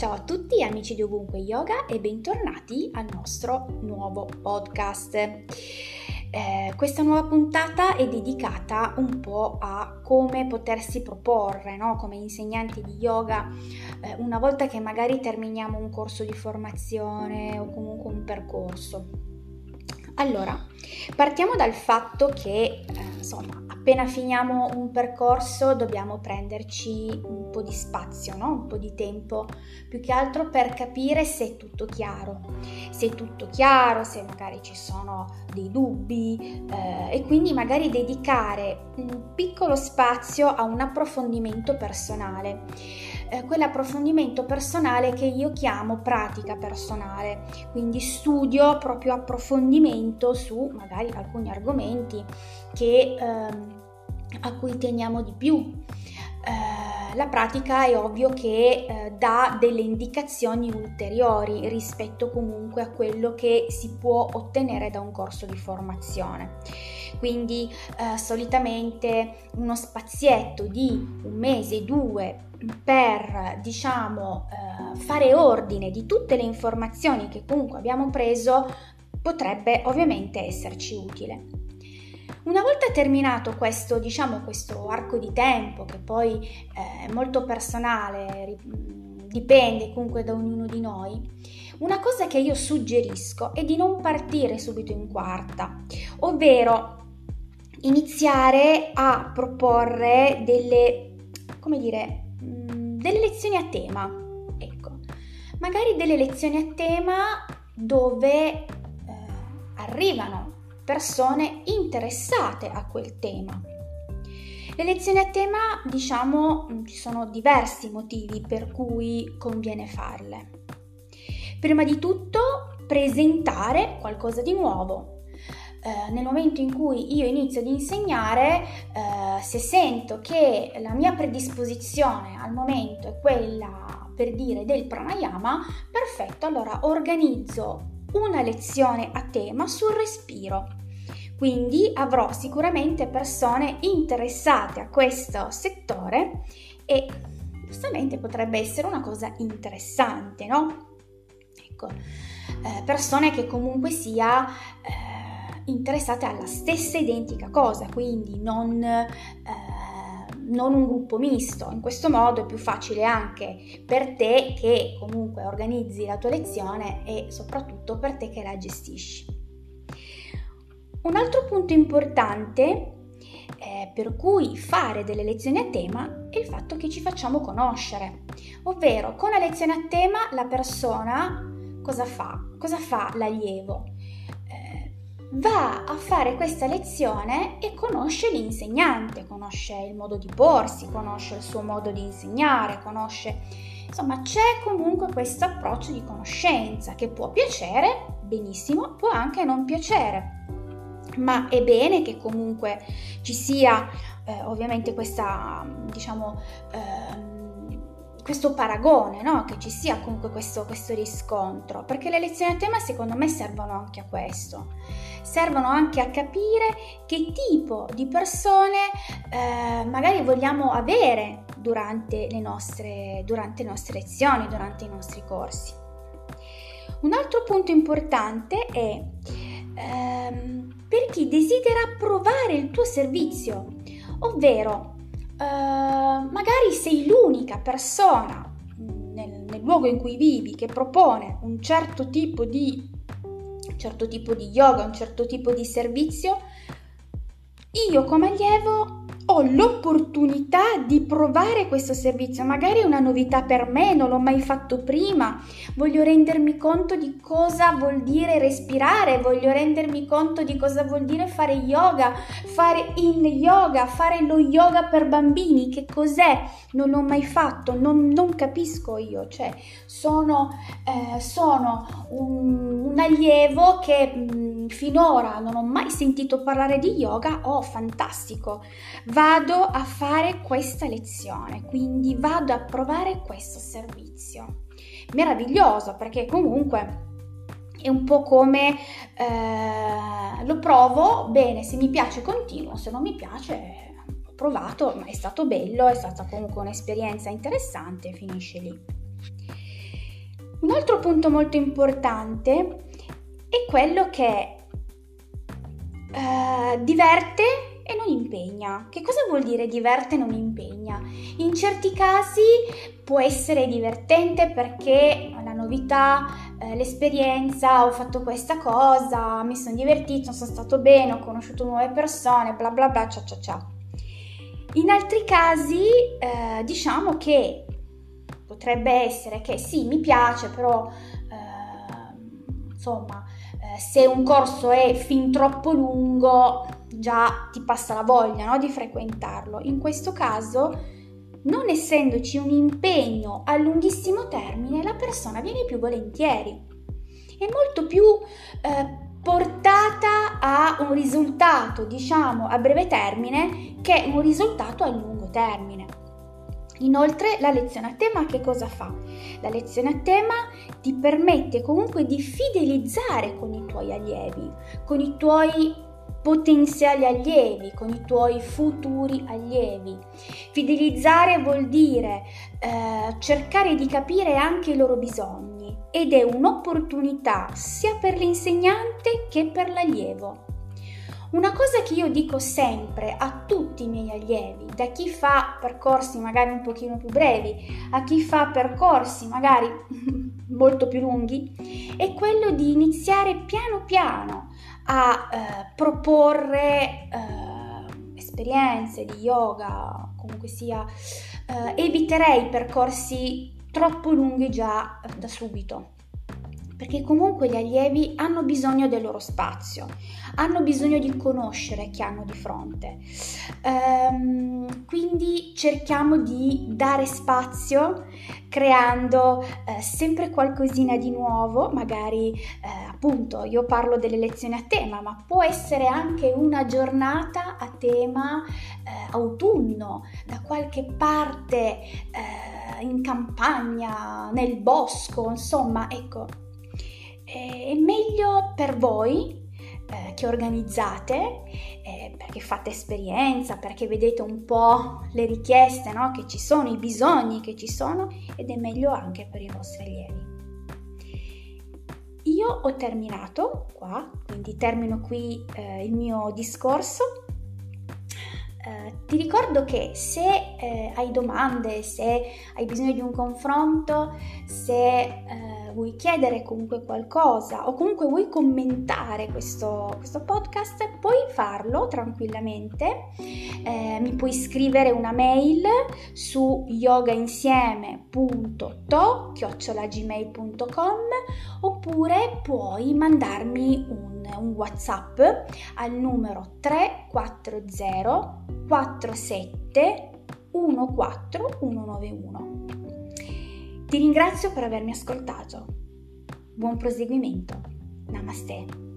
Ciao a tutti amici di Ovunque Yoga e bentornati al nostro nuovo podcast. Eh, questa nuova puntata è dedicata un po' a come potersi proporre no? come insegnanti di yoga eh, una volta che magari terminiamo un corso di formazione o comunque un percorso. Allora, partiamo dal fatto che, eh, insomma, appena finiamo un percorso dobbiamo prenderci un po' di spazio, no? un po' di tempo, più che altro per capire se è tutto chiaro, se è tutto chiaro, se magari ci sono dei dubbi eh, e quindi magari dedicare un piccolo spazio a un approfondimento personale. Eh, quell'approfondimento personale che io chiamo pratica personale, quindi studio proprio approfondimento su magari alcuni argomenti che, ehm, a cui teniamo di più. Eh, la pratica è ovvio che eh, dà delle indicazioni ulteriori rispetto comunque a quello che si può ottenere da un corso di formazione. Quindi eh, solitamente uno spazietto di un mese, due per diciamo eh, fare ordine di tutte le informazioni che comunque abbiamo preso potrebbe ovviamente esserci utile. Una volta terminato questo, diciamo, questo arco di tempo, che poi eh, è molto personale, dipende comunque da ognuno di noi, una cosa che io suggerisco è di non partire subito in quarta, ovvero iniziare a proporre delle, come dire, delle lezioni a tema. Ecco, magari delle lezioni a tema dove eh, arrivano persone interessate a quel tema. Le lezioni a tema, diciamo, ci sono diversi motivi per cui conviene farle. Prima di tutto, presentare qualcosa di nuovo. Eh, nel momento in cui io inizio ad insegnare, eh, se sento che la mia predisposizione al momento è quella per dire del pranayama, perfetto, allora organizzo una lezione a tema sul respiro. Quindi avrò sicuramente persone interessate a questo settore e giustamente potrebbe essere una cosa interessante, no? Ecco, eh, persone che comunque sia eh, interessate alla stessa identica cosa, quindi non, eh, non un gruppo misto. In questo modo è più facile anche per te che comunque organizzi la tua lezione e soprattutto per te che la gestisci. Un altro punto importante eh, per cui fare delle lezioni a tema è il fatto che ci facciamo conoscere, ovvero con la lezione a tema la persona cosa fa? Cosa fa l'allievo? Eh, va a fare questa lezione e conosce l'insegnante, conosce il modo di porsi, conosce il suo modo di insegnare, conosce... Insomma, c'è comunque questo approccio di conoscenza che può piacere, benissimo, può anche non piacere ma è bene che comunque ci sia eh, ovviamente questa, diciamo, eh, questo paragone, no? che ci sia comunque questo, questo, riscontro, perché le lezioni a tema secondo me servono anche a questo, servono anche a capire che tipo di persone eh, magari vogliamo avere durante le, nostre, durante le nostre lezioni, durante i nostri corsi. Un altro punto importante è ehm, per chi desidera provare il tuo servizio, ovvero eh, magari sei l'unica persona nel, nel, luogo in cui vivi che propone un certo tipo di certo tipo di yoga, un certo tipo di servizio, io come allievo ho l'opportunità di provare questo servizio, magari è una novità per me, non l'ho mai fatto prima, voglio rendermi conto di cosa vuol dire respirare, voglio rendermi conto di cosa vuol dire fare yoga, fare in yoga, fare lo yoga per bambini, che cos'è, non l'ho mai fatto, non, non capisco io, cioè sono, eh, sono un, un, allievo che mh, mm, finora non ho mai sentito parlare di yoga, oh fantastico, vado a fare questa lezione, quindi vado a provare questo servizio. Meraviglioso perché comunque è un po' come eh, lo provo, bene, se mi piace continuo, se non mi piace ho provato, ma è stato bello, è stata comunque un'esperienza interessante, finisce lì. Un altro punto molto importante è quello che uh, diverte e non impegna. Che cosa vuol dire diverte e non impegna? In certi casi può essere divertente perché la novità, eh, l'esperienza, ho fatto questa cosa, mi sono divertito, sono stato bene, ho conosciuto nuove persone, bla bla bla, cia cia cia. In altri casi eh, diciamo che potrebbe essere che sì, mi piace, però eh, insomma, se un corso è fin troppo lungo, già ti passa la voglia no, di frequentarlo. In questo caso, non essendoci un impegno a lunghissimo termine, la persona viene più volentieri. È molto più eh, portata a un risultato, diciamo, a breve termine che un risultato a lungo termine. Inoltre la lezione a tema che cosa fa? La lezione a tema ti permette comunque di fidelizzare con i tuoi allievi, con i tuoi potenziali allievi, con i tuoi futuri allievi. Fidelizzare vuol dire eh, cercare di capire anche i loro bisogni ed è un'opportunità sia per l'insegnante che per l'allievo. Una cosa che io dico sempre a tutti i miei allievi, da chi fa percorsi magari un pochino più brevi a chi fa percorsi magari molto più lunghi, è quello di iniziare piano piano a eh, proporre eh, esperienze di yoga, comunque sia, eh, eviterei percorsi troppo lunghi già da subito perché comunque gli allievi hanno bisogno del loro spazio, hanno bisogno di conoscere chi hanno di fronte. Ehm, quindi cerchiamo di dare spazio creando eh, sempre qualcosina di nuovo, magari eh, appunto io parlo delle lezioni a tema, ma può essere anche una giornata a tema eh, autunno, da qualche parte eh, in campagna, nel bosco, insomma, ecco, è meglio per voi eh, che organizzate, eh, perché fate esperienza, perché vedete un po' le richieste no? che ci sono, i bisogni che ci sono ed è meglio anche per i vostri allievi. Io ho terminato qua, quindi termino qui eh, il mio discorso. Eh, ti ricordo che se eh, hai domande, se hai bisogno di un confronto, se eh, vuoi chiedere comunque qualcosa o comunque vuoi commentare questo, questo podcast, puoi farlo tranquillamente. Eh, mi puoi scrivere una mail su yogainsieme.to chiocciolagmail.com oppure puoi mandarmi un, un whatsapp al numero 340 47 14191. Ti ringrazio per avermi ascoltato. Buon proseguimento. Namaste.